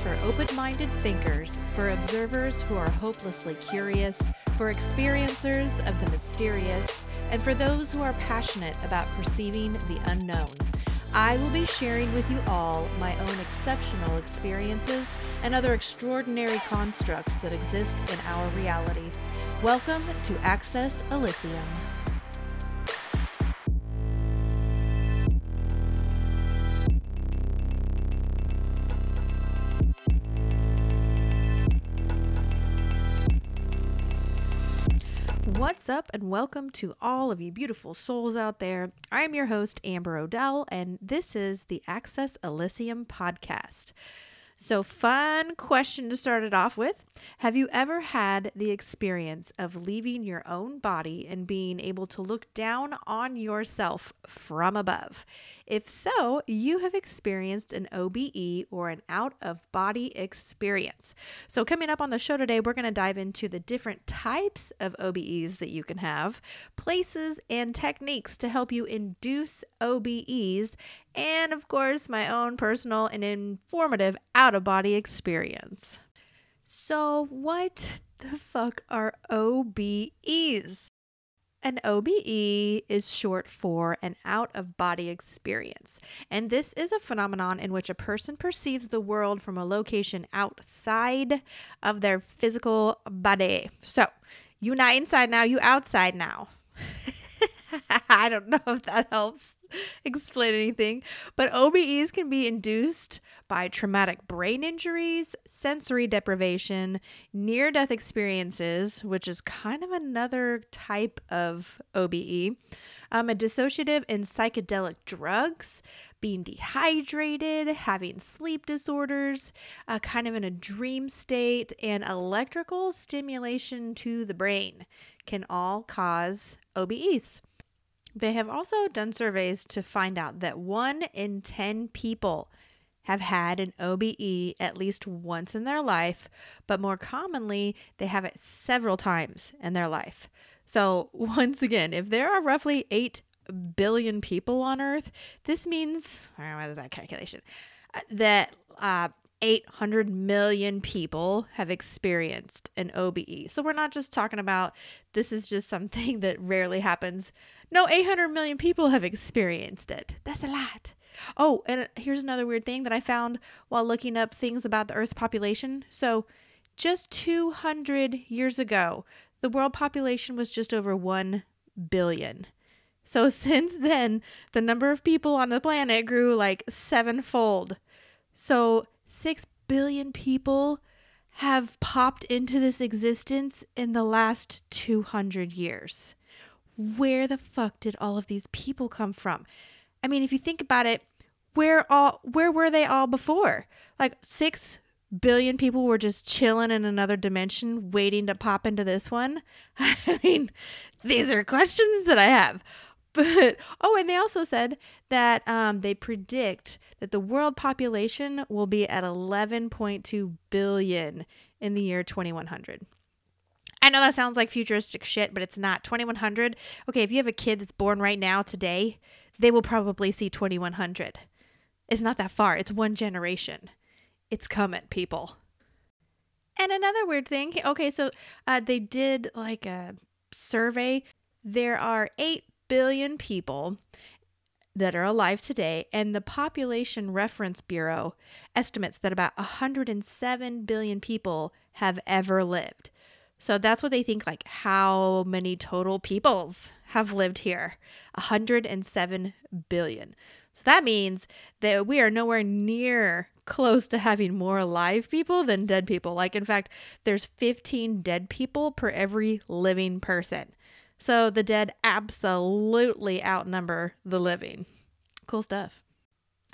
for open minded thinkers, for observers who are hopelessly curious, for experiencers of the mysterious, and for those who are passionate about perceiving the unknown. I will be sharing with you all my own exceptional experiences and other extraordinary constructs that exist in our reality. Welcome to Access Elysium. What's up, and welcome to all of you beautiful souls out there. I'm your host, Amber Odell, and this is the Access Elysium podcast. So, fun question to start it off with. Have you ever had the experience of leaving your own body and being able to look down on yourself from above? If so, you have experienced an OBE or an out of body experience. So, coming up on the show today, we're going to dive into the different types of OBEs that you can have, places, and techniques to help you induce OBEs, and of course, my own personal and informative out of body experience. So, what the fuck are OBEs? An OBE is short for an out of body experience, and this is a phenomenon in which a person perceives the world from a location outside of their physical body. So, you not inside now, you outside now. I don't know if that helps explain anything, but OBEs can be induced by traumatic brain injuries, sensory deprivation, near death experiences, which is kind of another type of OBE, um, a dissociative and psychedelic drugs, being dehydrated, having sleep disorders, uh, kind of in a dream state, and electrical stimulation to the brain can all cause OBEs. They have also done surveys to find out that one in 10 people have had an OBE at least once in their life, but more commonly, they have it several times in their life. So, once again, if there are roughly 8 billion people on Earth, this means, what is that calculation? Uh, that uh, 800 million people have experienced an OBE. So we're not just talking about this is just something that rarely happens. No, 800 million people have experienced it. That's a lot. Oh, and here's another weird thing that I found while looking up things about the Earth's population. So just 200 years ago, the world population was just over 1 billion. So since then, the number of people on the planet grew like sevenfold. So 6 billion people have popped into this existence in the last 200 years. Where the fuck did all of these people come from? I mean, if you think about it, where all where were they all before? Like 6 billion people were just chilling in another dimension waiting to pop into this one. I mean, these are questions that I have. But oh, and they also said that um, they predict that the world population will be at 11.2 billion in the year 2100. I know that sounds like futuristic shit, but it's not. 2100. Okay, if you have a kid that's born right now today, they will probably see 2100. It's not that far. It's one generation. It's coming, people. And another weird thing. Okay, so uh, they did like a survey. There are eight billion people that are alive today, and the Population Reference Bureau estimates that about 107 billion people have ever lived. So that's what they think like how many total peoples have lived here. 107 billion. So that means that we are nowhere near close to having more alive people than dead people. Like in fact, there's 15 dead people per every living person. So the dead absolutely outnumber the living. Cool stuff.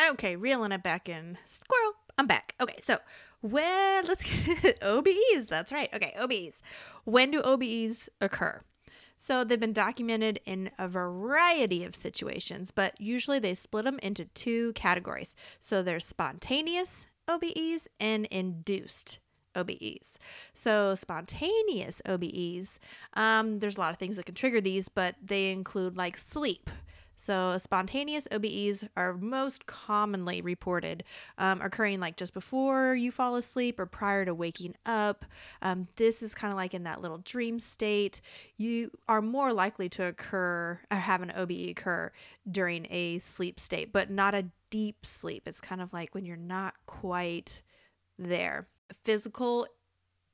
Okay, reeling it back in. Squirrel, I'm back. Okay, so when let's get OBEs. That's right. Okay, OBEs. When do OBEs occur? So they've been documented in a variety of situations, but usually they split them into two categories. So there's spontaneous OBEs and induced OBEs. So, spontaneous OBEs, um, there's a lot of things that can trigger these, but they include like sleep. So, spontaneous OBEs are most commonly reported um, occurring like just before you fall asleep or prior to waking up. Um, this is kind of like in that little dream state. You are more likely to occur or have an OBE occur during a sleep state, but not a deep sleep. It's kind of like when you're not quite there. Physical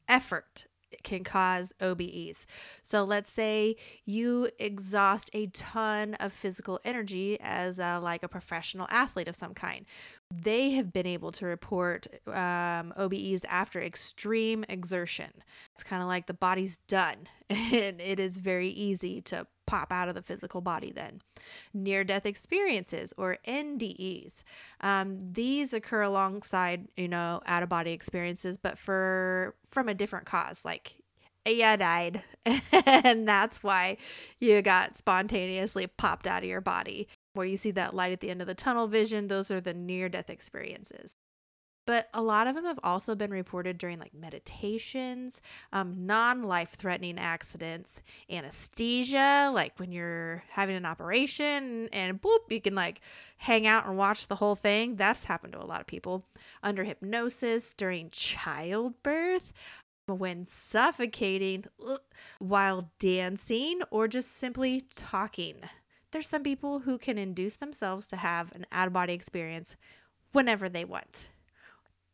effort can cause OBEs. So let's say you exhaust a ton of physical energy as a, like a professional athlete of some kind. They have been able to report um, OBEs after extreme exertion. It's kind of like the body's done, and it is very easy to pop out of the physical body then. Near death experiences or NDEs. Um, these occur alongside, you know, out of body experiences, but for from a different cause. Like, yeah, died. and that's why you got spontaneously popped out of your body. Where you see that light at the end of the tunnel vision, those are the near death experiences but a lot of them have also been reported during like meditations, um, non life threatening accidents, anesthesia, like when you're having an operation and boop, you can like hang out and watch the whole thing. That's happened to a lot of people. Under hypnosis, during childbirth, when suffocating, while dancing, or just simply talking. There's some people who can induce themselves to have an out of body experience whenever they want.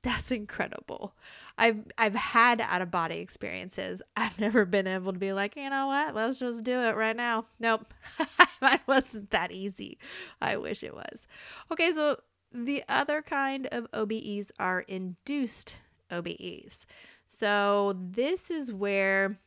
That's incredible. I've I've had out of body experiences. I've never been able to be like, you know what, let's just do it right now. Nope. Mine wasn't that easy. I wish it was. Okay, so the other kind of OBEs are induced OBEs. So this is where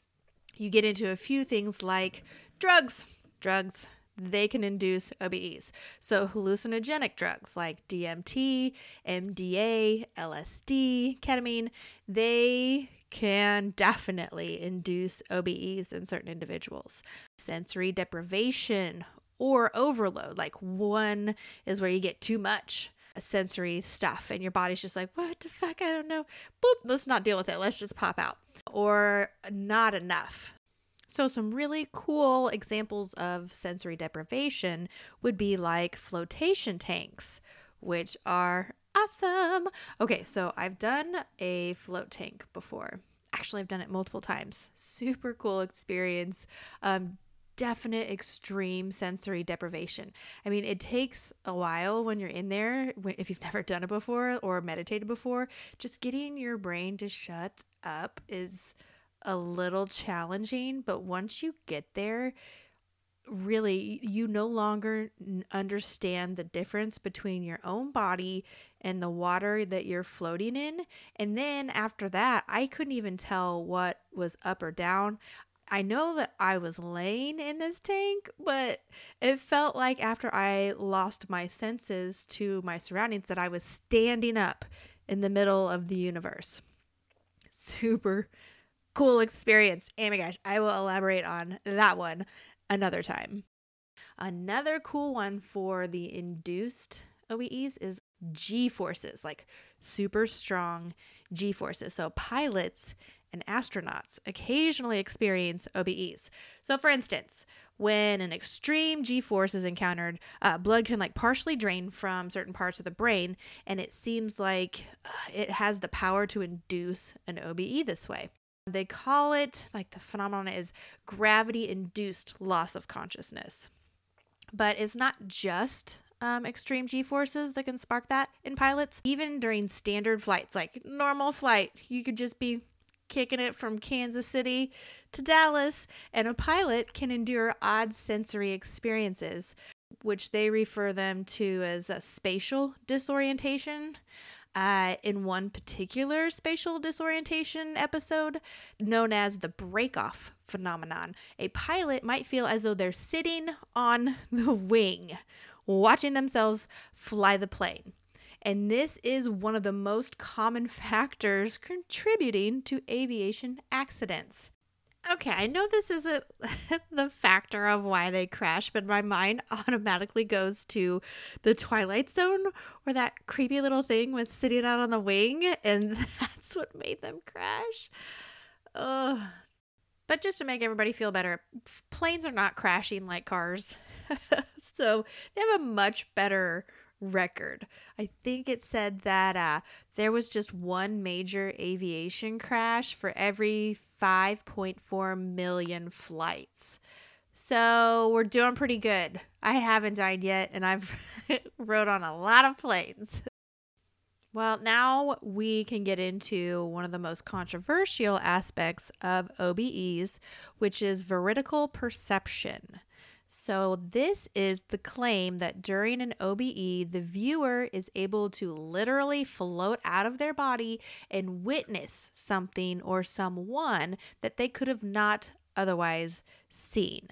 you get into a few things like drugs. Drugs they can induce OBEs. So, hallucinogenic drugs like DMT, MDA, LSD, ketamine, they can definitely induce OBEs in certain individuals. Sensory deprivation or overload, like one is where you get too much sensory stuff and your body's just like, what the fuck? I don't know. Boop, let's not deal with it. Let's just pop out. Or not enough. So, some really cool examples of sensory deprivation would be like flotation tanks, which are awesome. Okay, so I've done a float tank before. Actually, I've done it multiple times. Super cool experience. Um, definite extreme sensory deprivation. I mean, it takes a while when you're in there, if you've never done it before or meditated before, just getting your brain to shut up is a little challenging, but once you get there, really you no longer understand the difference between your own body and the water that you're floating in. And then after that, I couldn't even tell what was up or down. I know that I was laying in this tank, but it felt like after I lost my senses to my surroundings that I was standing up in the middle of the universe. Super cool experience. Oh my gosh, I will elaborate on that one another time. Another cool one for the induced OBEs is G forces, like super strong G forces. So pilots and astronauts occasionally experience OBEs. So, for instance, when an extreme G force is encountered, uh, blood can like partially drain from certain parts of the brain, and it seems like uh, it has the power to induce an OBE this way. They call it, like the phenomenon is gravity induced loss of consciousness. But it's not just um, extreme g forces that can spark that in pilots. Even during standard flights, like normal flight, you could just be kicking it from Kansas City to Dallas, and a pilot can endure odd sensory experiences, which they refer them to as a spatial disorientation uh, in one particular spatial disorientation episode known as the break-off phenomenon. A pilot might feel as though they're sitting on the wing, watching themselves fly the plane. And this is one of the most common factors contributing to aviation accidents. Okay, I know this isn't the factor of why they crash, but my mind automatically goes to the Twilight Zone where that creepy little thing was sitting out on the wing, and that's what made them crash. Ugh. But just to make everybody feel better, planes are not crashing like cars. so they have a much better record. I think it said that uh, there was just one major aviation crash for every 5.4 million flights. So we're doing pretty good. I haven't died yet, and I've rode on a lot of planes. Well, now we can get into one of the most controversial aspects of OBEs, which is veridical perception. So, this is the claim that during an OBE, the viewer is able to literally float out of their body and witness something or someone that they could have not otherwise seen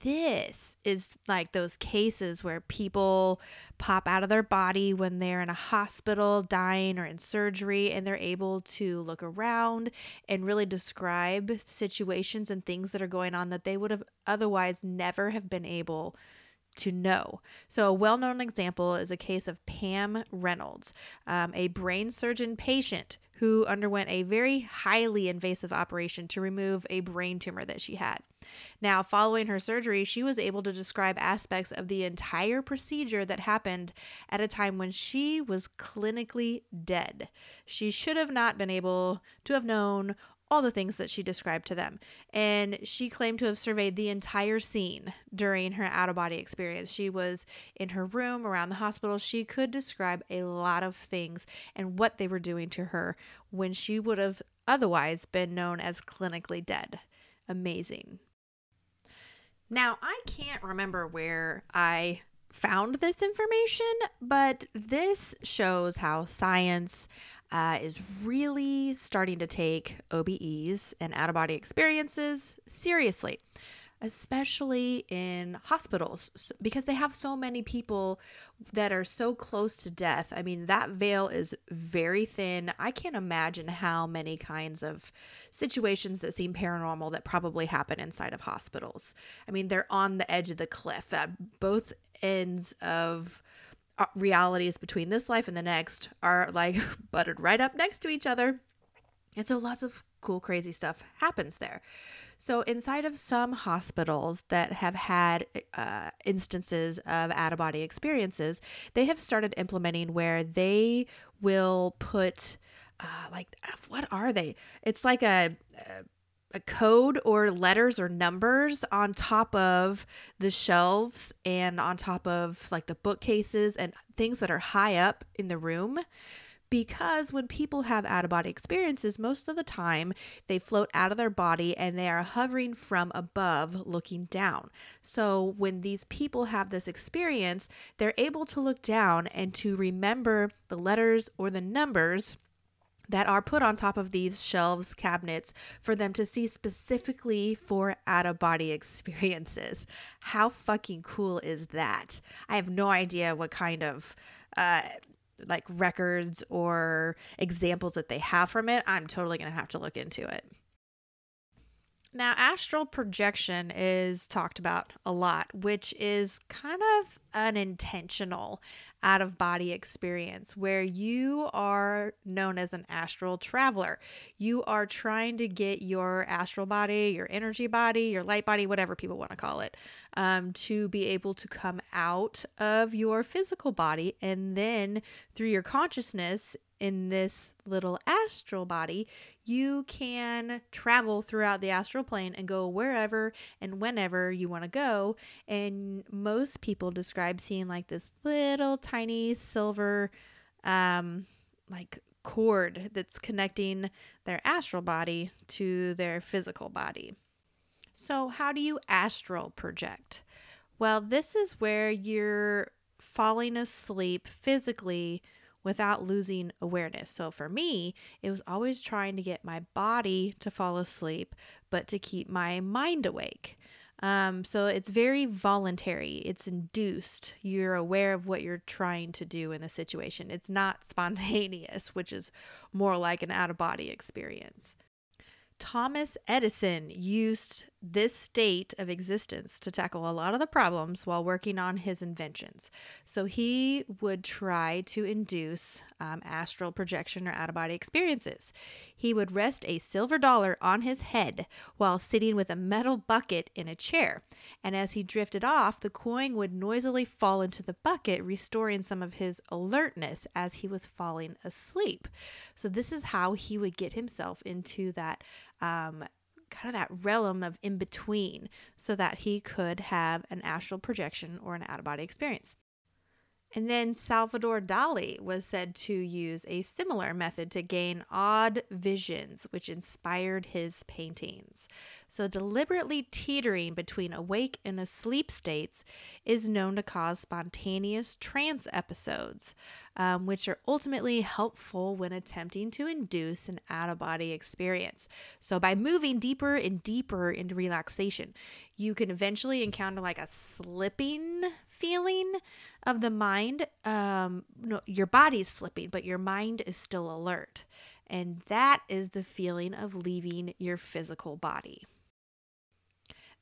this is like those cases where people pop out of their body when they're in a hospital, dying, or in surgery, and they're able to look around and really describe situations and things that are going on that they would have otherwise never have been able to know. So, a well known example is a case of Pam Reynolds, um, a brain surgeon patient who underwent a very highly invasive operation to remove a brain tumor that she had. Now, following her surgery, she was able to describe aspects of the entire procedure that happened at a time when she was clinically dead. She should have not been able to have known all the things that she described to them. And she claimed to have surveyed the entire scene during her out of body experience. She was in her room around the hospital. She could describe a lot of things and what they were doing to her when she would have otherwise been known as clinically dead. Amazing. Now, I can't remember where I found this information, but this shows how science uh, is really starting to take OBEs and out of body experiences seriously especially in hospitals because they have so many people that are so close to death. I mean, that veil is very thin. I can't imagine how many kinds of situations that seem paranormal that probably happen inside of hospitals. I mean, they're on the edge of the cliff at both ends of realities between this life and the next are like buttered right up next to each other. And so lots of cool, crazy stuff happens there. So, inside of some hospitals that have had uh, instances of out of body experiences, they have started implementing where they will put, uh, like, what are they? It's like a, a a code or letters or numbers on top of the shelves and on top of like the bookcases and things that are high up in the room because when people have out of body experiences, most of the time they float out of their body and they are hovering from above looking down. So when these people have this experience, they're able to look down and to remember the letters or the numbers that are put on top of these shelves, cabinets, for them to see specifically for out of body experiences. How fucking cool is that? I have no idea what kind of. Uh, like records or examples that they have from it, I'm totally going to have to look into it. Now, astral projection is talked about a lot, which is kind of unintentional out of body experience where you are known as an astral traveler. You are trying to get your astral body, your energy body, your light body, whatever people want to call it, um, to be able to come out of your physical body. And then through your consciousness, in this little astral body, you can travel throughout the astral plane and go wherever and whenever you want to go. And most people describe seeing like this little tiny silver, um, like cord that's connecting their astral body to their physical body. So, how do you astral project? Well, this is where you're falling asleep physically without losing awareness. So for me, it was always trying to get my body to fall asleep, but to keep my mind awake. Um, so it's very voluntary, it's induced. You're aware of what you're trying to do in the situation. It's not spontaneous, which is more like an out of body experience. Thomas Edison used this state of existence to tackle a lot of the problems while working on his inventions. So he would try to induce um, astral projection or out of body experiences. He would rest a silver dollar on his head while sitting with a metal bucket in a chair. And as he drifted off, the coin would noisily fall into the bucket, restoring some of his alertness as he was falling asleep. So, this is how he would get himself into that. Um, kind of that realm of in between so that he could have an astral projection or an out of body experience. And then Salvador Dali was said to use a similar method to gain odd visions, which inspired his paintings. So, deliberately teetering between awake and asleep states is known to cause spontaneous trance episodes, um, which are ultimately helpful when attempting to induce an out of body experience. So, by moving deeper and deeper into relaxation, you can eventually encounter like a slipping feeling of the mind. Um, no, your body's slipping, but your mind is still alert. And that is the feeling of leaving your physical body.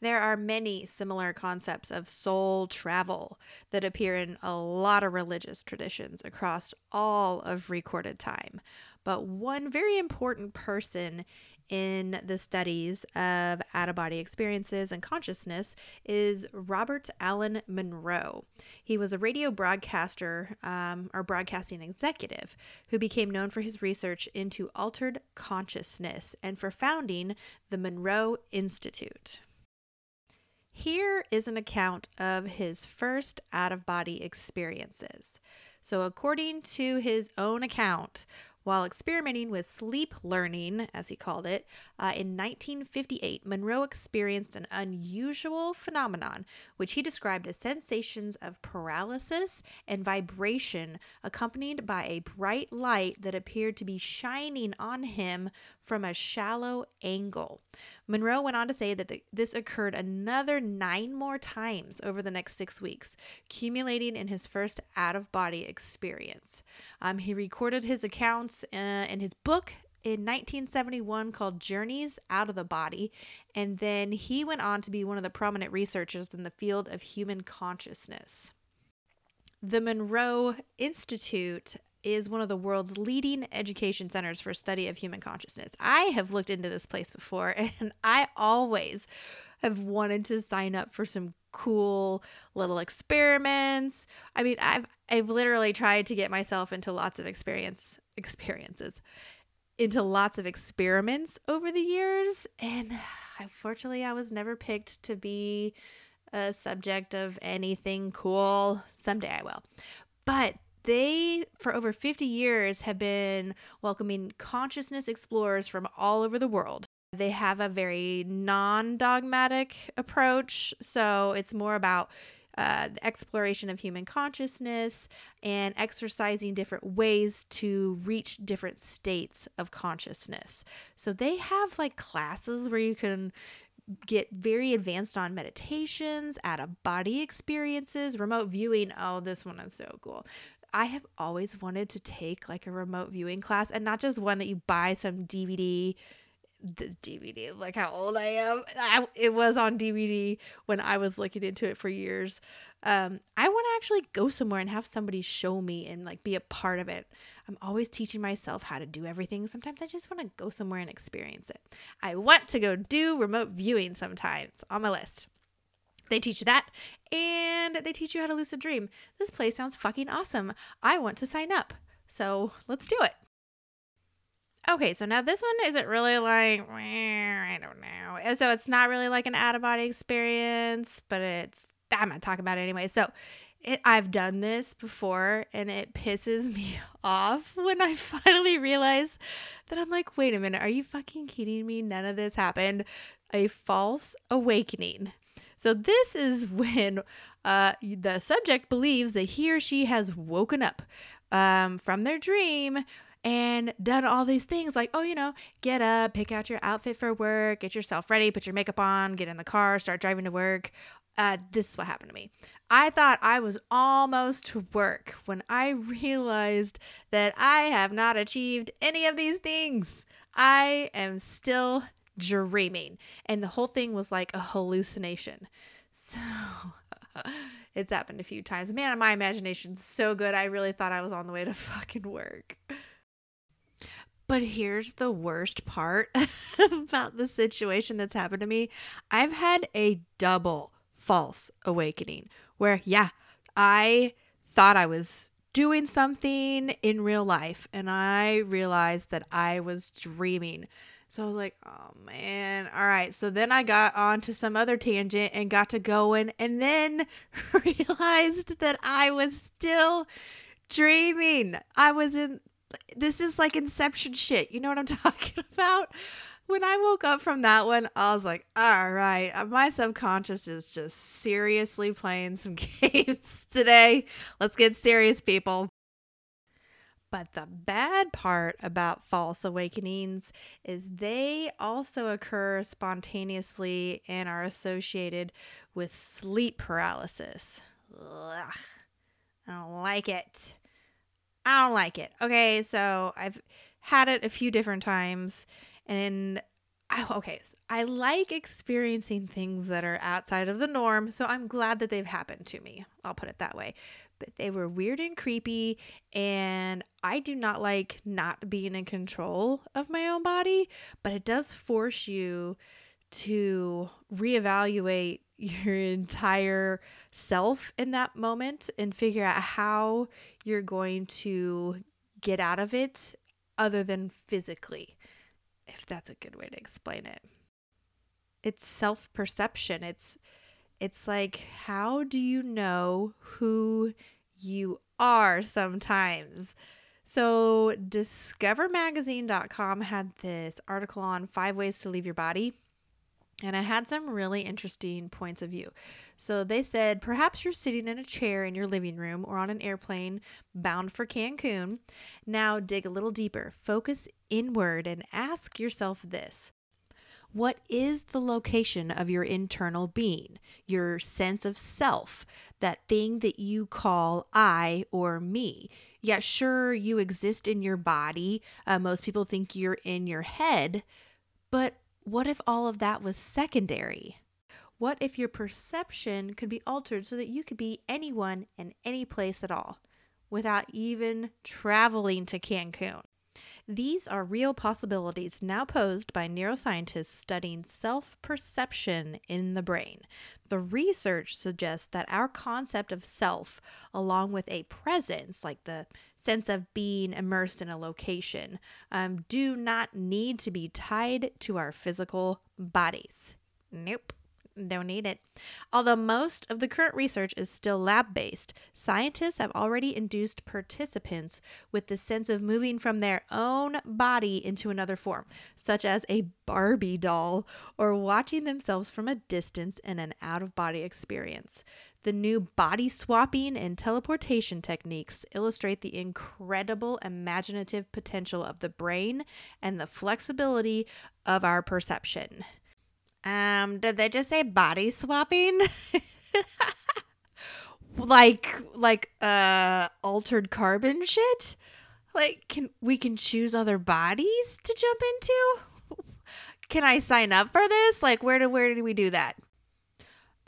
There are many similar concepts of soul travel that appear in a lot of religious traditions across all of recorded time. But one very important person in the studies of out of body experiences and consciousness is Robert Allan Monroe. He was a radio broadcaster um, or broadcasting executive who became known for his research into altered consciousness and for founding the Monroe Institute. Here is an account of his first out of body experiences. So, according to his own account, while experimenting with sleep learning, as he called it, uh, in 1958, Monroe experienced an unusual phenomenon, which he described as sensations of paralysis and vibration, accompanied by a bright light that appeared to be shining on him from a shallow angle. Monroe went on to say that the, this occurred another nine more times over the next six weeks, accumulating in his first out of body experience. Um, he recorded his uh, in his book in 1971 called Journeys Out of the Body. And then he went on to be one of the prominent researchers in the field of human consciousness. The Monroe Institute is one of the world's leading education centers for study of human consciousness. I have looked into this place before and I always have wanted to sign up for some cool little experiments. I mean, I've I've literally tried to get myself into lots of experience experiences into lots of experiments over the years and unfortunately I was never picked to be a subject of anything cool. Someday I will. But they, for over 50 years, have been welcoming consciousness explorers from all over the world. They have a very non dogmatic approach. So it's more about uh, the exploration of human consciousness and exercising different ways to reach different states of consciousness. So they have like classes where you can get very advanced on meditations, out of body experiences, remote viewing. Oh, this one is so cool. I have always wanted to take like a remote viewing class and not just one that you buy some DVD the DVD, like how old I am. I, it was on DVD when I was looking into it for years. Um, I want to actually go somewhere and have somebody show me and like be a part of it. I'm always teaching myself how to do everything. Sometimes I just want to go somewhere and experience it. I want to go do remote viewing sometimes on my list. They teach you that and they teach you how to lucid dream. This place sounds fucking awesome. I want to sign up. So let's do it. Okay, so now this one isn't really like, I don't know. So it's not really like an out of body experience, but it's, I'm to talk about it anyway. So it, I've done this before and it pisses me off when I finally realize that I'm like, wait a minute, are you fucking kidding me? None of this happened. A false awakening. So, this is when uh, the subject believes that he or she has woken up um, from their dream and done all these things like, oh, you know, get up, pick out your outfit for work, get yourself ready, put your makeup on, get in the car, start driving to work. Uh, this is what happened to me. I thought I was almost to work when I realized that I have not achieved any of these things. I am still dreaming. And the whole thing was like a hallucination. So it's happened a few times. Man, my imagination's so good. I really thought I was on the way to fucking work. But here's the worst part about the situation that's happened to me. I've had a double false awakening where, yeah, I thought I was doing something in real life and I realized that I was dreaming. So I was like, oh man. All right. So then I got onto some other tangent and got to going and then realized that I was still dreaming. I was in this is like inception shit. You know what I'm talking about? When I woke up from that one, I was like, all right, uh, my subconscious is just seriously playing some games today. Let's get serious, people. But the bad part about false awakenings is they also occur spontaneously and are associated with sleep paralysis. Ugh, I don't like it. I don't like it. Okay, so I've had it a few different times and I, okay, so I like experiencing things that are outside of the norm, so I'm glad that they've happened to me. I'll put it that way but they were weird and creepy. And I do not like not being in control of my own body, but it does force you to reevaluate your entire self in that moment and figure out how you're going to get out of it other than physically, if that's a good way to explain it. It's self perception. It's it's like, how do you know who you are sometimes? So, discovermagazine.com had this article on five ways to leave your body. And I had some really interesting points of view. So they said perhaps you're sitting in a chair in your living room or on an airplane bound for Cancun. Now dig a little deeper, focus inward, and ask yourself this what is the location of your internal being, your sense of self, that thing that you call I or me? Yeah, sure, you exist in your body. Uh, most people think you're in your head, but what if all of that was secondary? What if your perception could be altered so that you could be anyone and any place at all without even traveling to Cancun? These are real possibilities now posed by neuroscientists studying self perception in the brain. The research suggests that our concept of self, along with a presence, like the sense of being immersed in a location, um, do not need to be tied to our physical bodies. Nope don't need it. Although most of the current research is still lab based, scientists have already induced participants with the sense of moving from their own body into another form, such as a Barbie doll or watching themselves from a distance in an out of body experience. The new body swapping and teleportation techniques illustrate the incredible imaginative potential of the brain and the flexibility of our perception. Um, did they just say body swapping? like like uh altered carbon shit? Like can we can choose other bodies to jump into? Can I sign up for this? Like where do where do we do that?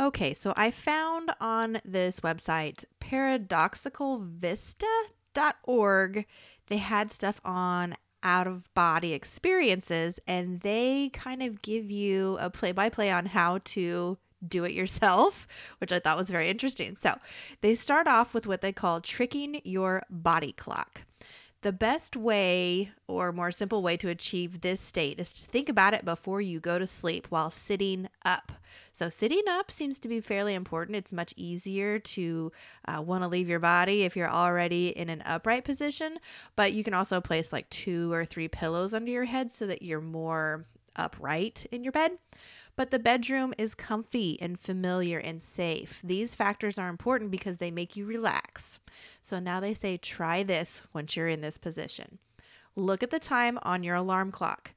Okay, so I found on this website paradoxicalvista.org they had stuff on out of body experiences and they kind of give you a play by play on how to do it yourself, which I thought was very interesting. So, they start off with what they call tricking your body clock. The best way or more simple way to achieve this state is to think about it before you go to sleep while sitting up. So, sitting up seems to be fairly important. It's much easier to uh, want to leave your body if you're already in an upright position, but you can also place like two or three pillows under your head so that you're more upright in your bed but the bedroom is comfy and familiar and safe. These factors are important because they make you relax. So now they say try this once you're in this position. Look at the time on your alarm clock.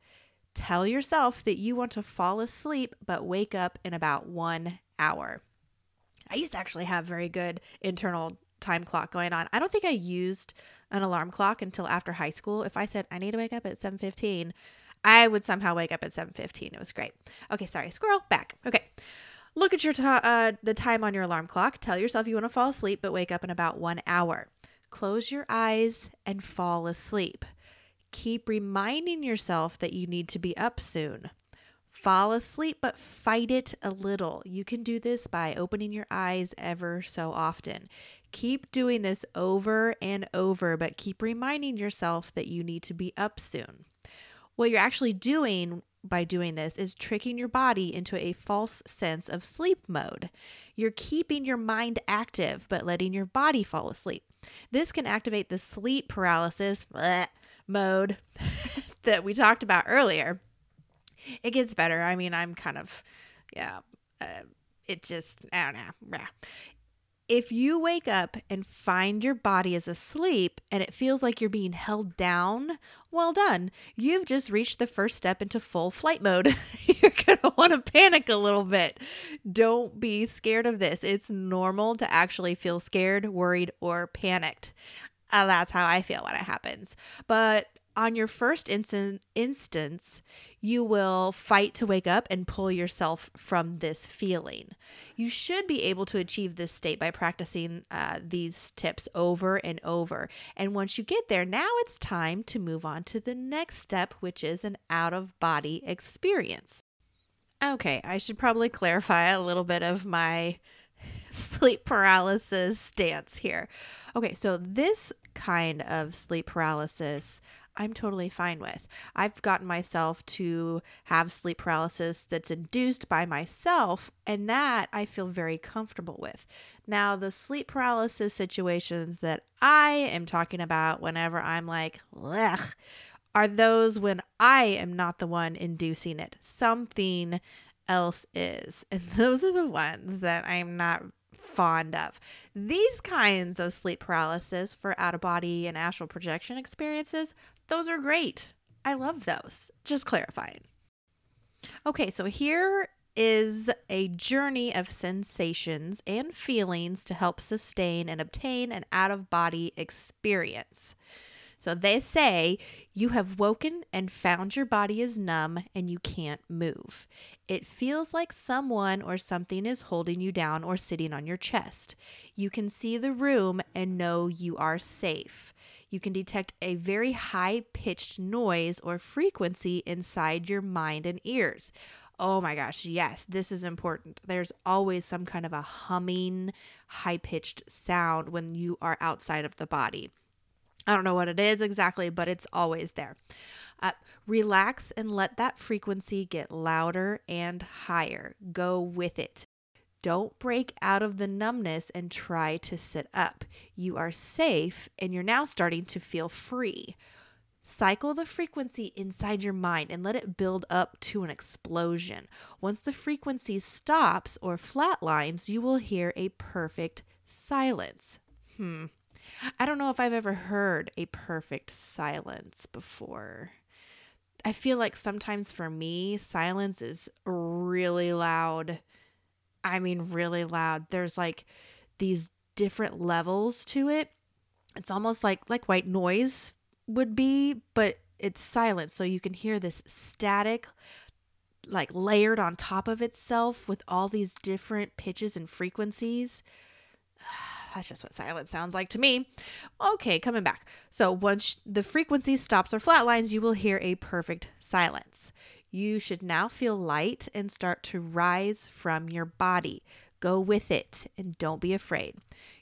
Tell yourself that you want to fall asleep but wake up in about one hour. I used to actually have very good internal time clock going on. I don't think I used an alarm clock until after high school. If I said I need to wake up at 7:15, I would somehow wake up at 7:15. It was great. Okay, sorry. Squirrel back. Okay. Look at your t- uh, the time on your alarm clock. Tell yourself you want to fall asleep, but wake up in about one hour. Close your eyes and fall asleep. Keep reminding yourself that you need to be up soon. Fall asleep, but fight it a little. You can do this by opening your eyes ever so often. Keep doing this over and over, but keep reminding yourself that you need to be up soon. What you're actually doing by doing this is tricking your body into a false sense of sleep mode. You're keeping your mind active, but letting your body fall asleep. This can activate the sleep paralysis bleh, mode that we talked about earlier. It gets better. I mean, I'm kind of, yeah, uh, it just, I don't know. If you wake up and find your body is asleep and it feels like you're being held down, well done. You've just reached the first step into full flight mode. you're going to want to panic a little bit. Don't be scared of this. It's normal to actually feel scared, worried, or panicked. Uh, that's how I feel when it happens. But on your first instance, you will fight to wake up and pull yourself from this feeling. You should be able to achieve this state by practicing uh, these tips over and over. And once you get there, now it's time to move on to the next step, which is an out of body experience. Okay, I should probably clarify a little bit of my sleep paralysis stance here. Okay, so this kind of sleep paralysis I'm totally fine with. I've gotten myself to have sleep paralysis that's induced by myself, and that I feel very comfortable with. Now, the sleep paralysis situations that I am talking about whenever I'm like, Ugh, are those when I am not the one inducing it. Something else is. And those are the ones that I'm not fond of. These kinds of sleep paralysis for out of body and astral projection experiences, those are great. I love those. Just clarifying. Okay, so here is a journey of sensations and feelings to help sustain and obtain an out of body experience. So they say you have woken and found your body is numb and you can't move. It feels like someone or something is holding you down or sitting on your chest. You can see the room and know you are safe. You can detect a very high pitched noise or frequency inside your mind and ears. Oh my gosh, yes, this is important. There's always some kind of a humming, high pitched sound when you are outside of the body. I don't know what it is exactly, but it's always there. Uh, relax and let that frequency get louder and higher. Go with it. Don't break out of the numbness and try to sit up. You are safe and you're now starting to feel free. Cycle the frequency inside your mind and let it build up to an explosion. Once the frequency stops or flatlines, you will hear a perfect silence. Hmm, I don't know if I've ever heard a perfect silence before. I feel like sometimes for me, silence is really loud. I mean, really loud. There's like these different levels to it. It's almost like like white noise would be, but it's silent. So you can hear this static, like layered on top of itself with all these different pitches and frequencies. That's just what silence sounds like to me. Okay, coming back. So once the frequency stops or flatlines, you will hear a perfect silence. You should now feel light and start to rise from your body. Go with it and don't be afraid.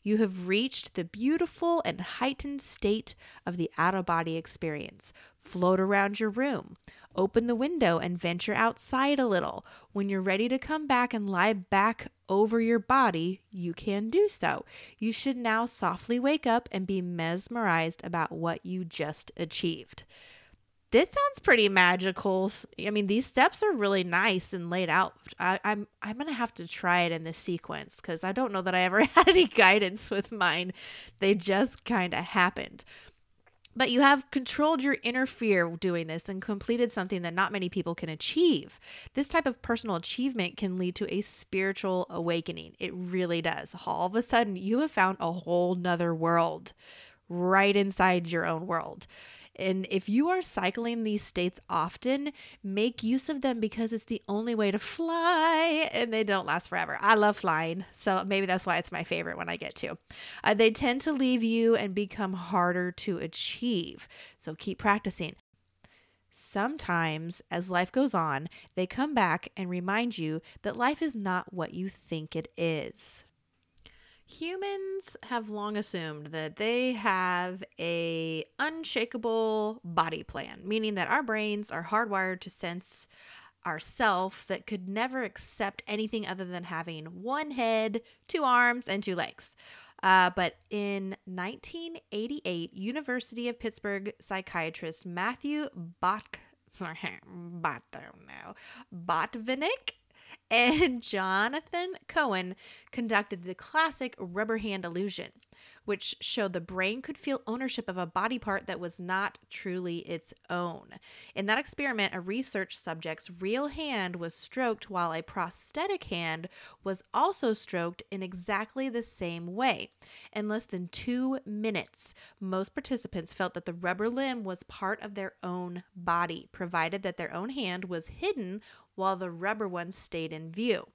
You have reached the beautiful and heightened state of the out of body experience. Float around your room. Open the window and venture outside a little. When you're ready to come back and lie back over your body, you can do so. You should now softly wake up and be mesmerized about what you just achieved. This sounds pretty magical. I mean, these steps are really nice and laid out. I, I'm I'm gonna have to try it in this sequence because I don't know that I ever had any guidance with mine. They just kind of happened. But you have controlled your inner fear doing this and completed something that not many people can achieve. This type of personal achievement can lead to a spiritual awakening. It really does. All of a sudden, you have found a whole nother world right inside your own world. And if you are cycling these states often, make use of them because it's the only way to fly and they don't last forever. I love flying, so maybe that's why it's my favorite when I get to. Uh, they tend to leave you and become harder to achieve, so keep practicing. Sometimes, as life goes on, they come back and remind you that life is not what you think it is. Humans have long assumed that they have a unshakable body plan, meaning that our brains are hardwired to sense ourself that could never accept anything other than having one head, two arms, and two legs. Uh, but in 1988, University of Pittsburgh psychiatrist Matthew Bot, Bot, I don't know, Botvinick and Jonathan Cohen conducted the classic rubber hand illusion, which showed the brain could feel ownership of a body part that was not truly its own. In that experiment, a research subject's real hand was stroked while a prosthetic hand was also stroked in exactly the same way. In less than two minutes, most participants felt that the rubber limb was part of their own body, provided that their own hand was hidden while the rubber one stayed in view.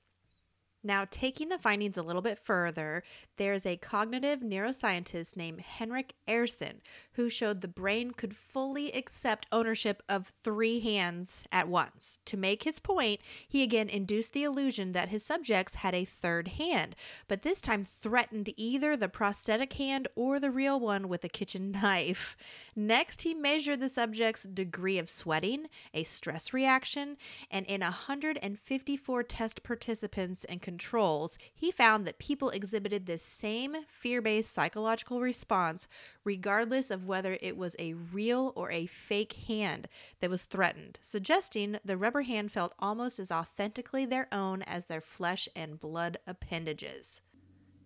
Now, taking the findings a little bit further, there's a cognitive neuroscientist named Henrik Ehrsson who showed the brain could fully accept ownership of three hands at once. To make his point, he again induced the illusion that his subjects had a third hand, but this time threatened either the prosthetic hand or the real one with a kitchen knife. Next, he measured the subject's degree of sweating, a stress reaction, and in 154 test participants and controls, he found that people exhibited this same fear based psychological response regardless of whether it was a real or a fake hand that was threatened, suggesting the rubber hand felt almost as authentically their own as their flesh and blood appendages.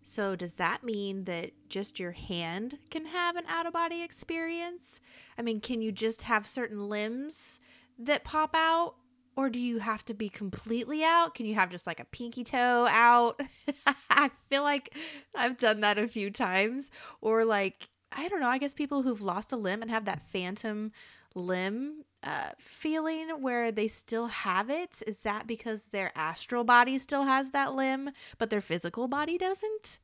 So, does that mean that just your hand can have an out of body experience? I mean, can you just have certain limbs that pop out? Or do you have to be completely out? Can you have just like a pinky toe out? I feel like I've done that a few times. Or like, I don't know, I guess people who've lost a limb and have that phantom limb uh, feeling where they still have it. Is that because their astral body still has that limb, but their physical body doesn't?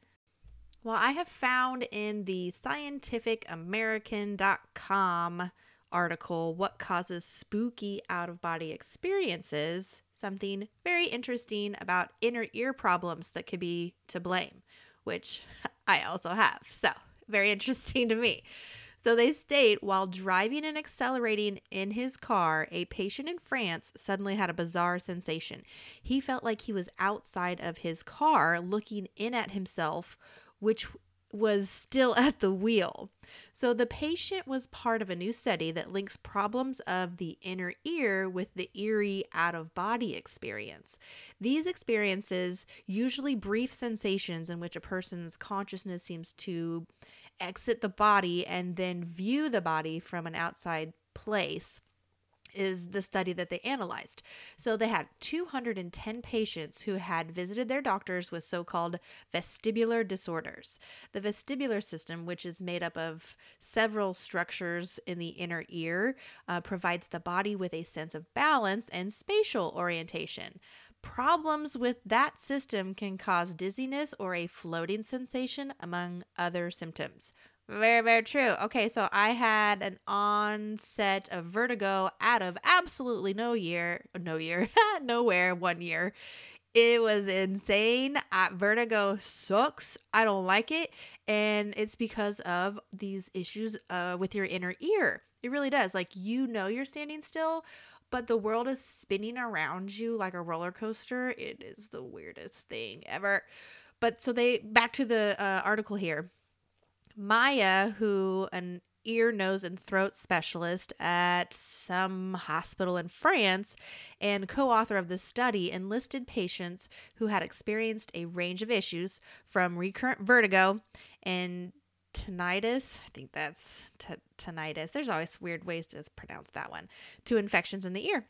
Well, I have found in the scientificamerican.com article, What Causes Spooky Out of Body Experiences, something very interesting about inner ear problems that could be to blame, which I also have. So, very interesting to me. So they state while driving and accelerating in his car, a patient in France suddenly had a bizarre sensation. He felt like he was outside of his car looking in at himself, which was still at the wheel. So the patient was part of a new study that links problems of the inner ear with the eerie out of body experience. These experiences, usually brief sensations in which a person's consciousness seems to exit the body and then view the body from an outside place is the study that they analyzed. So they had 210 patients who had visited their doctors with so called vestibular disorders. The vestibular system, which is made up of several structures in the inner ear, uh, provides the body with a sense of balance and spatial orientation. Problems with that system can cause dizziness or a floating sensation, among other symptoms. Very, very true. Okay, so I had an onset of vertigo out of absolutely no year, no year, nowhere, one year. It was insane. Uh, vertigo sucks. I don't like it. And it's because of these issues uh, with your inner ear. It really does. Like, you know, you're standing still, but the world is spinning around you like a roller coaster. It is the weirdest thing ever. But so they, back to the uh, article here Maya, who an ear, nose, and throat specialist at some hospital in France and co author of the study, enlisted patients who had experienced a range of issues from recurrent vertigo and tinnitus. I think that's t- tinnitus. There's always weird ways to pronounce that one. To infections in the ear.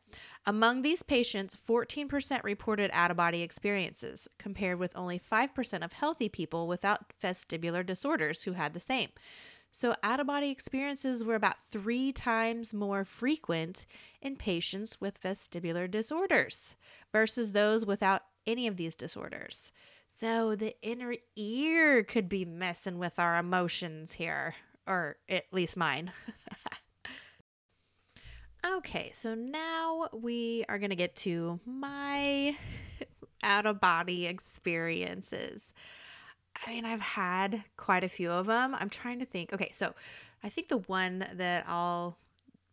Among these patients, 14% reported out of body experiences, compared with only 5% of healthy people without vestibular disorders who had the same. So, out of body experiences were about three times more frequent in patients with vestibular disorders versus those without any of these disorders. So, the inner ear could be messing with our emotions here, or at least mine. okay, so now we are going to get to my out of body experiences. I mean, I've had quite a few of them. I'm trying to think. Okay, so I think the one that I'll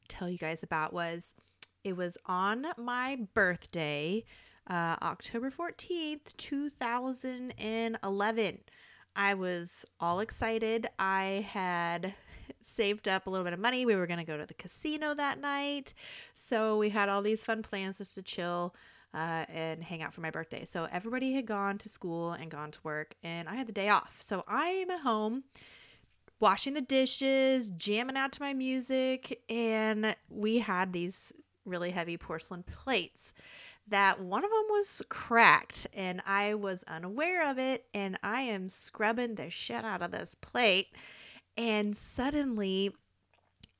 tell you guys about was it was on my birthday, uh, October 14th, 2011. I was all excited. I had saved up a little bit of money. We were going to go to the casino that night. So we had all these fun plans just to chill uh, and hang out for my birthday. So everybody had gone to school and gone to work, and I had the day off. So I'm at home washing the dishes, jamming out to my music, and we had these really heavy porcelain plates that one of them was cracked and I was unaware of it and I am scrubbing the shit out of this plate and suddenly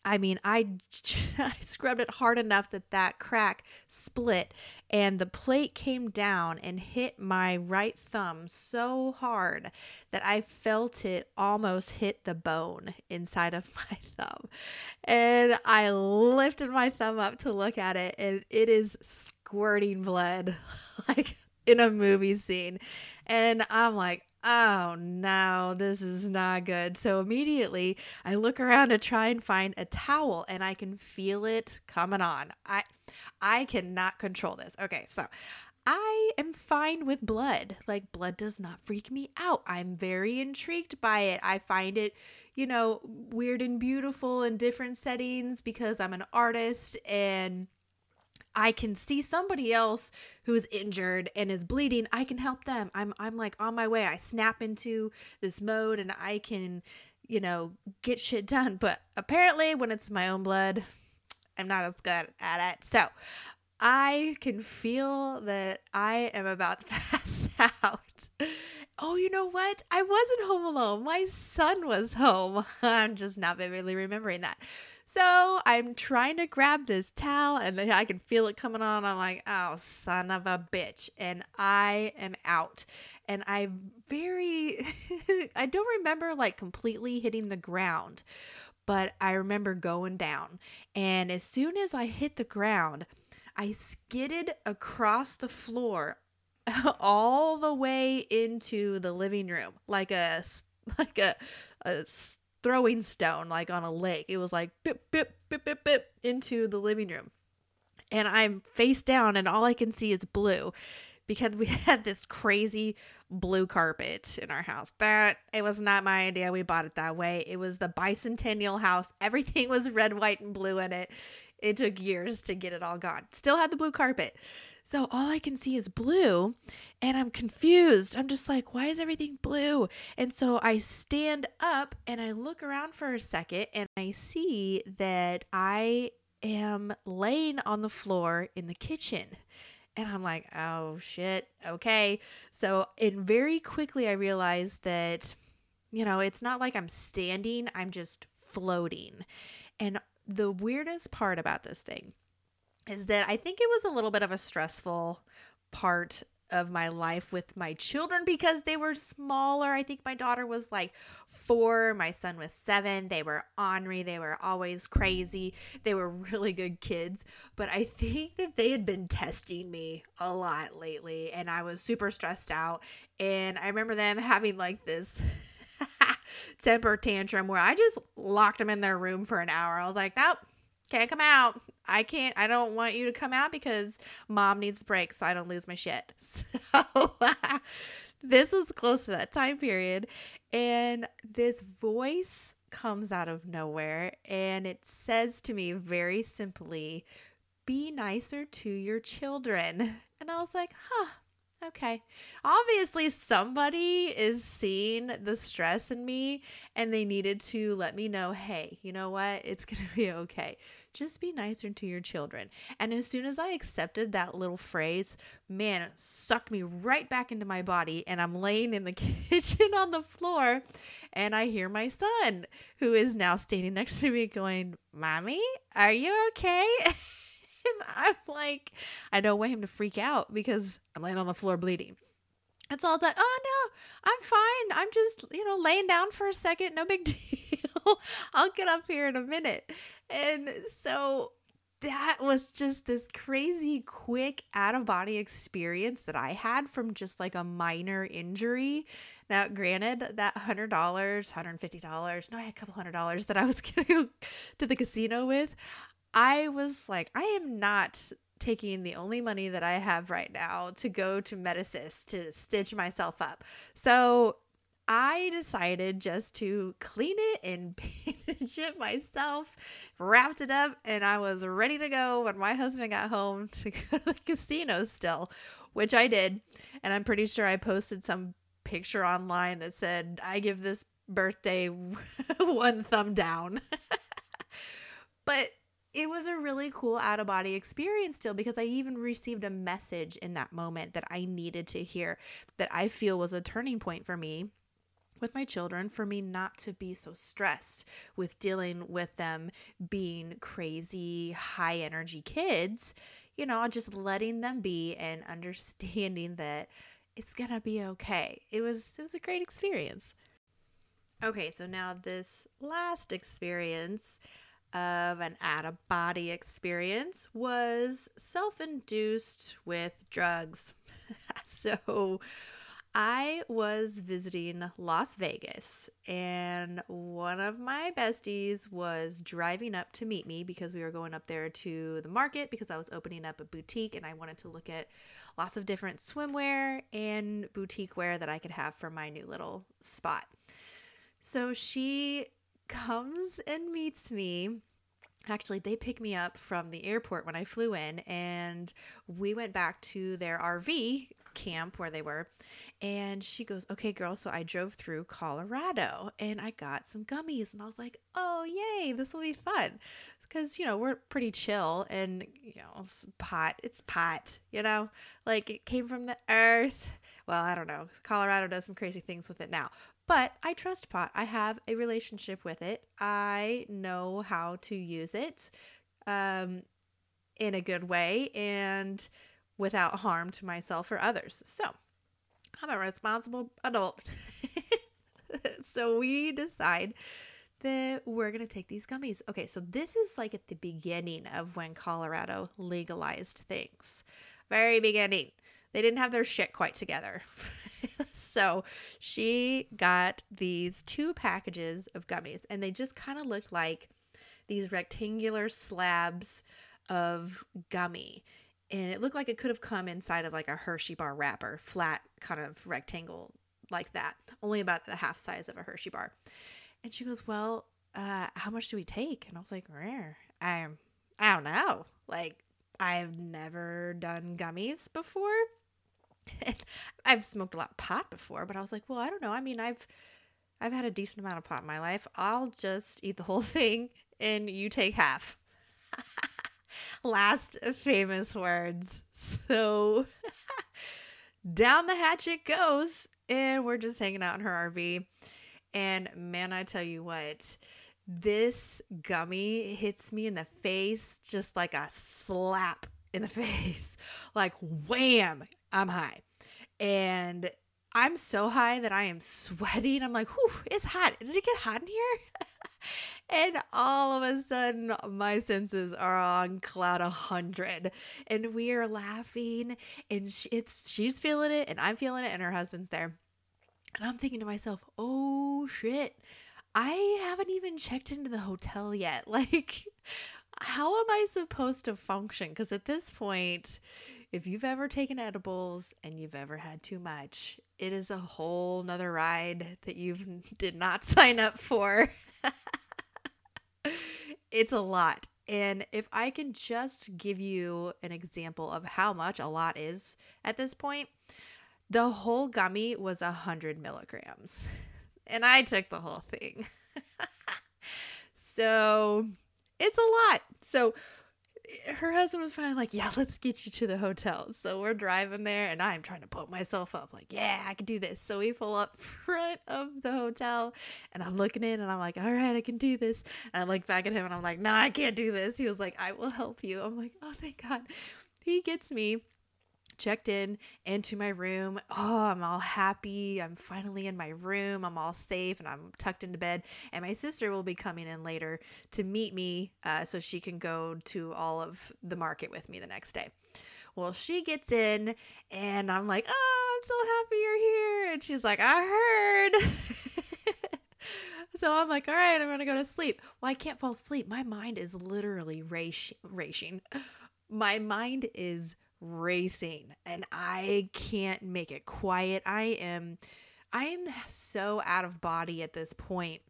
I mean, I, I scrubbed it hard enough that that crack split and the plate came down and hit my right thumb so hard that I felt it almost hit the bone inside of my thumb. And I lifted my thumb up to look at it and it is squirting blood like in a movie scene. And I'm like, oh no, this is not good. So immediately I look around to try and find a towel and I can feel it coming on. I I cannot control this. Okay, so I am fine with blood. Like, blood does not freak me out. I'm very intrigued by it. I find it, you know, weird and beautiful in different settings because I'm an artist and I can see somebody else who's injured and is bleeding, I can help them. I'm I'm like on my way. I snap into this mode and I can, you know, get shit done. But apparently when it's my own blood, I'm not as good at it. So, I can feel that I am about to pass out. Oh, you know what? I wasn't home alone. My son was home. I'm just not vividly remembering that. So I'm trying to grab this towel and then I can feel it coming on. I'm like, oh, son of a bitch. And I am out. And I very, I don't remember like completely hitting the ground, but I remember going down. And as soon as I hit the ground, I skidded across the floor all the way into the living room like a like a, a throwing stone like on a lake. It was like bip, bip, bip, bip, bip into the living room. And I'm face down and all I can see is blue because we had this crazy blue carpet in our house. That it was not my idea. We bought it that way. It was the bicentennial house. Everything was red, white, and blue in it. It took years to get it all gone. Still had the blue carpet. So all I can see is blue and I'm confused. I'm just like, why is everything blue? And so I stand up and I look around for a second and I see that I am laying on the floor in the kitchen. And I'm like, oh shit, okay. So, and very quickly I realized that, you know, it's not like I'm standing, I'm just floating. And the weirdest part about this thing is that I think it was a little bit of a stressful part of my life with my children because they were smaller. I think my daughter was like four, my son was seven. They were ornery, they were always crazy. They were really good kids. But I think that they had been testing me a lot lately, and I was super stressed out. And I remember them having like this. temper tantrum where I just locked them in their room for an hour. I was like, nope, can't come out. I can't, I don't want you to come out because mom needs breaks so I don't lose my shit. So this was close to that time period. And this voice comes out of nowhere and it says to me very simply, be nicer to your children. And I was like, huh, okay. Obviously, somebody is seeing the stress in me and they needed to let me know hey, you know what? It's going to be okay. Just be nicer to your children. And as soon as I accepted that little phrase, man, sucked me right back into my body. And I'm laying in the kitchen on the floor and I hear my son, who is now standing next to me, going, Mommy, are you okay? and I'm like, I don't want him to freak out because I'm laying on the floor bleeding. It's all done. Oh no, I'm fine. I'm just, you know, laying down for a second. No big deal. I'll get up here in a minute. And so that was just this crazy quick out of body experience that I had from just like a minor injury. Now, granted, that $100, $150, no, I had a couple hundred dollars that I was going to go to the casino with. I was like, I am not taking the only money that I have right now to go to Medicis to stitch myself up. So I decided just to clean it and bandage it myself, wrapped it up, and I was ready to go when my husband got home to go to the casino still, which I did. And I'm pretty sure I posted some picture online that said, I give this birthday one thumb down. but it was a really cool out of body experience still because I even received a message in that moment that I needed to hear that I feel was a turning point for me with my children for me not to be so stressed with dealing with them being crazy high energy kids you know just letting them be and understanding that it's gonna be okay. It was it was a great experience. Okay so now this last experience of an out of body experience was self induced with drugs. so I was visiting Las Vegas, and one of my besties was driving up to meet me because we were going up there to the market because I was opening up a boutique and I wanted to look at lots of different swimwear and boutique wear that I could have for my new little spot. So she comes and meets me. Actually, they picked me up from the airport when I flew in, and we went back to their RV camp where they were. And she goes, Okay, girl, so I drove through Colorado and I got some gummies. And I was like, Oh, yay, this will be fun. Because, you know, we're pretty chill and, you know, pot, it's pot, you know, like it came from the earth. Well, I don't know. Colorado does some crazy things with it now. But I trust pot. I have a relationship with it. I know how to use it um, in a good way and without harm to myself or others. So I'm a responsible adult. so we decide that we're going to take these gummies. Okay, so this is like at the beginning of when Colorado legalized things. Very beginning. They didn't have their shit quite together. so she got these two packages of gummies, and they just kind of looked like these rectangular slabs of gummy. And it looked like it could have come inside of like a Hershey bar wrapper, flat kind of rectangle like that, only about the half size of a Hershey bar. And she goes, Well, uh, how much do we take? And I was like, Rare. I, I don't know. Like, I've never done gummies before. I've smoked a lot of pot before, but I was like, well, I don't know. I mean, I've I've had a decent amount of pot in my life. I'll just eat the whole thing and you take half. Last famous words. So down the hatch it goes, and we're just hanging out in her RV. And man, I tell you what, this gummy hits me in the face just like a slap in the face. Like wham, I'm high. And I'm so high that I am sweating. I'm like, whew, it's hot. Did it get hot in here? and all of a sudden, my senses are on cloud 100. And we are laughing, and she, it's she's feeling it, and I'm feeling it, and her husband's there. And I'm thinking to myself, oh shit, I haven't even checked into the hotel yet. Like, how am I supposed to function? Because at this point, if you've ever taken edibles and you've ever had too much, it is a whole nother ride that you did not sign up for. it's a lot. And if I can just give you an example of how much a lot is at this point, the whole gummy was a hundred milligrams, and I took the whole thing. so it's a lot. So her husband was finally like, Yeah, let's get you to the hotel. So we're driving there, and I'm trying to put myself up, like, Yeah, I can do this. So we pull up front of the hotel, and I'm looking in, and I'm like, All right, I can do this. And I look back at him, and I'm like, No, nah, I can't do this. He was like, I will help you. I'm like, Oh, thank God. He gets me checked in into my room. Oh, I'm all happy. I'm finally in my room. I'm all safe and I'm tucked into bed. And my sister will be coming in later to meet me uh, so she can go to all of the market with me the next day. Well, she gets in and I'm like, oh, I'm so happy you're here. And she's like, I heard. so I'm like, all right, I'm to go to sleep. Well, I can't fall asleep. My mind is literally racing. My mind is racing and I can't make it quiet. I am I am so out of body at this point.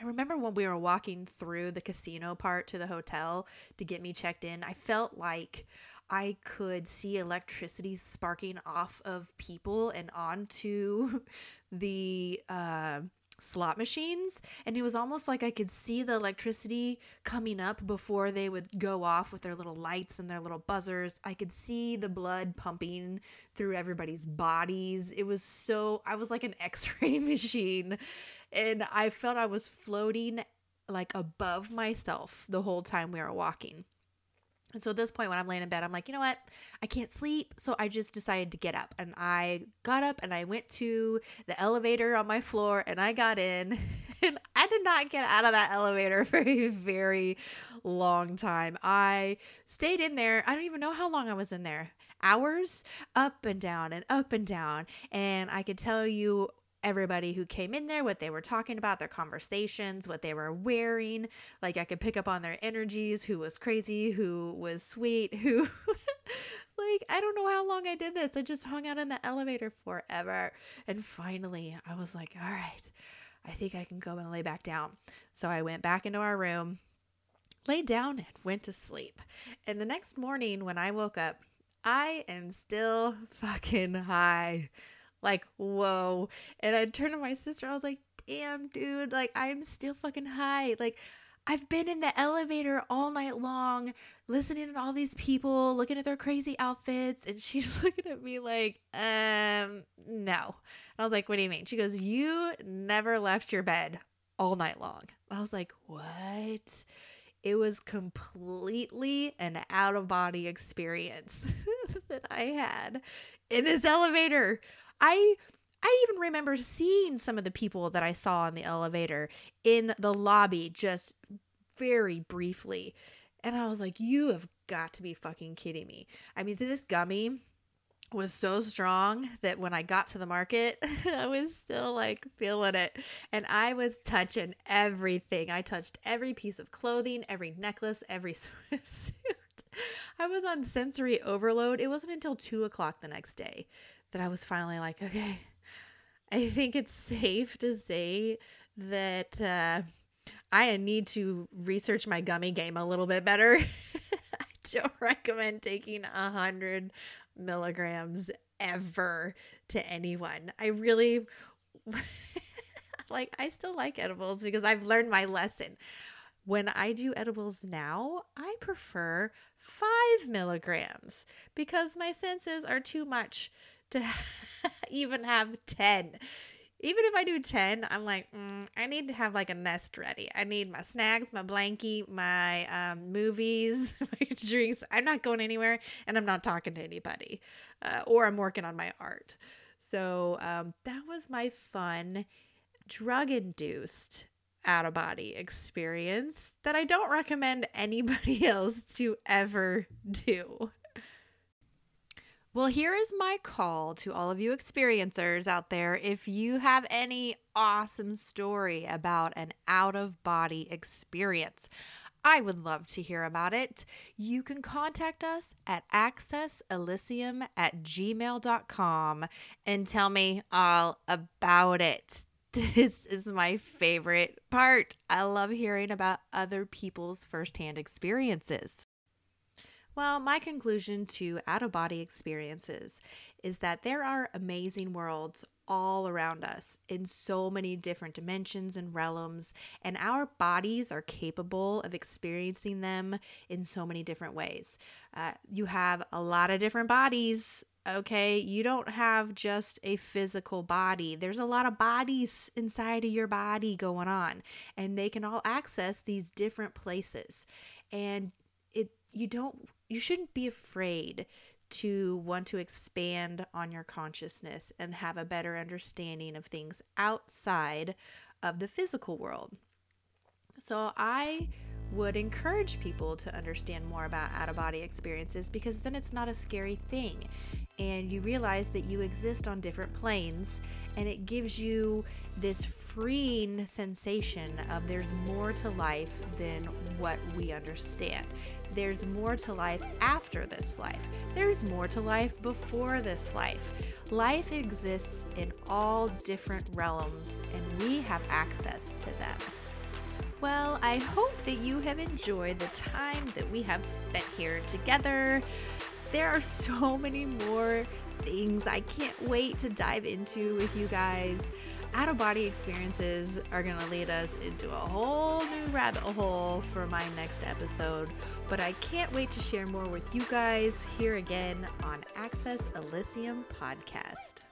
I remember when we were walking through the casino part to the hotel to get me checked in, I felt like I could see electricity sparking off of people and onto the uh slot machines and it was almost like I could see the electricity coming up before they would go off with their little lights and their little buzzers. I could see the blood pumping through everybody's bodies. It was so I was like an x-ray machine and I felt I was floating like above myself the whole time we were walking. And so at this point, when I'm laying in bed, I'm like, you know what? I can't sleep. So I just decided to get up. And I got up and I went to the elevator on my floor and I got in. And I did not get out of that elevator for a very long time. I stayed in there. I don't even know how long I was in there. Hours up and down and up and down. And I could tell you everybody who came in there, what they were talking about, their conversations, what they were wearing. Like I could pick up on their energies, who was crazy, who was sweet, who like I don't know how long I did this. I just hung out in the elevator forever. And finally, I was like, "All right. I think I can go and lay back down." So I went back into our room, laid down and went to sleep. And the next morning when I woke up, I am still fucking high like, whoa. And I turned to my sister. I was like, damn, dude, like, I'm still fucking high. Like, I've been in the elevator all night long, listening to all these people, looking at their crazy outfits. And she's looking at me like, um, no. And I was like, what do you mean? She goes, you never left your bed all night long. And I was like, what? It was completely an out of body experience that I had in this elevator. I I even remember seeing some of the people that I saw in the elevator in the lobby just very briefly. And I was like, you have got to be fucking kidding me. I mean, this gummy was so strong that when I got to the market, I was still like feeling it. And I was touching everything. I touched every piece of clothing, every necklace, every suit. I was on sensory overload. It wasn't until two o'clock the next day that I was finally like, okay, I think it's safe to say that uh, I need to research my gummy game a little bit better. I don't recommend taking a hundred milligrams ever to anyone. I really like I still like edibles because I've learned my lesson. When I do edibles now, I prefer five milligrams because my senses are too much to even have 10 even if I do 10, I'm like, mm, I need to have like a nest ready. I need my snacks, my blankie, my um, movies, my drinks. I'm not going anywhere and I'm not talking to anybody. Uh, or I'm working on my art. So um, that was my fun, drug induced out of body experience that I don't recommend anybody else to ever do. Well, here is my call to all of you experiencers out there. If you have any awesome story about an out of body experience, I would love to hear about it. You can contact us at accesselysium at gmail.com and tell me all about it. This is my favorite part. I love hearing about other people's firsthand experiences. Well, my conclusion to out of body experiences is that there are amazing worlds all around us in so many different dimensions and realms, and our bodies are capable of experiencing them in so many different ways. Uh, you have a lot of different bodies okay? You don't have just a physical body. There's a lot of bodies inside of your body going on, and they can all access these different places. And you don't you shouldn't be afraid to want to expand on your consciousness and have a better understanding of things outside of the physical world. So I would encourage people to understand more about out of body experiences because then it's not a scary thing and you realize that you exist on different planes and it gives you this freeing sensation of there's more to life than what we understand. There's more to life after this life. There's more to life before this life. Life exists in all different realms and we have access to them. Well, I hope that you have enjoyed the time that we have spent here together. There are so many more things I can't wait to dive into with you guys. Out of body experiences are going to lead us into a whole new rabbit hole for my next episode, but I can't wait to share more with you guys here again on Access Elysium Podcast.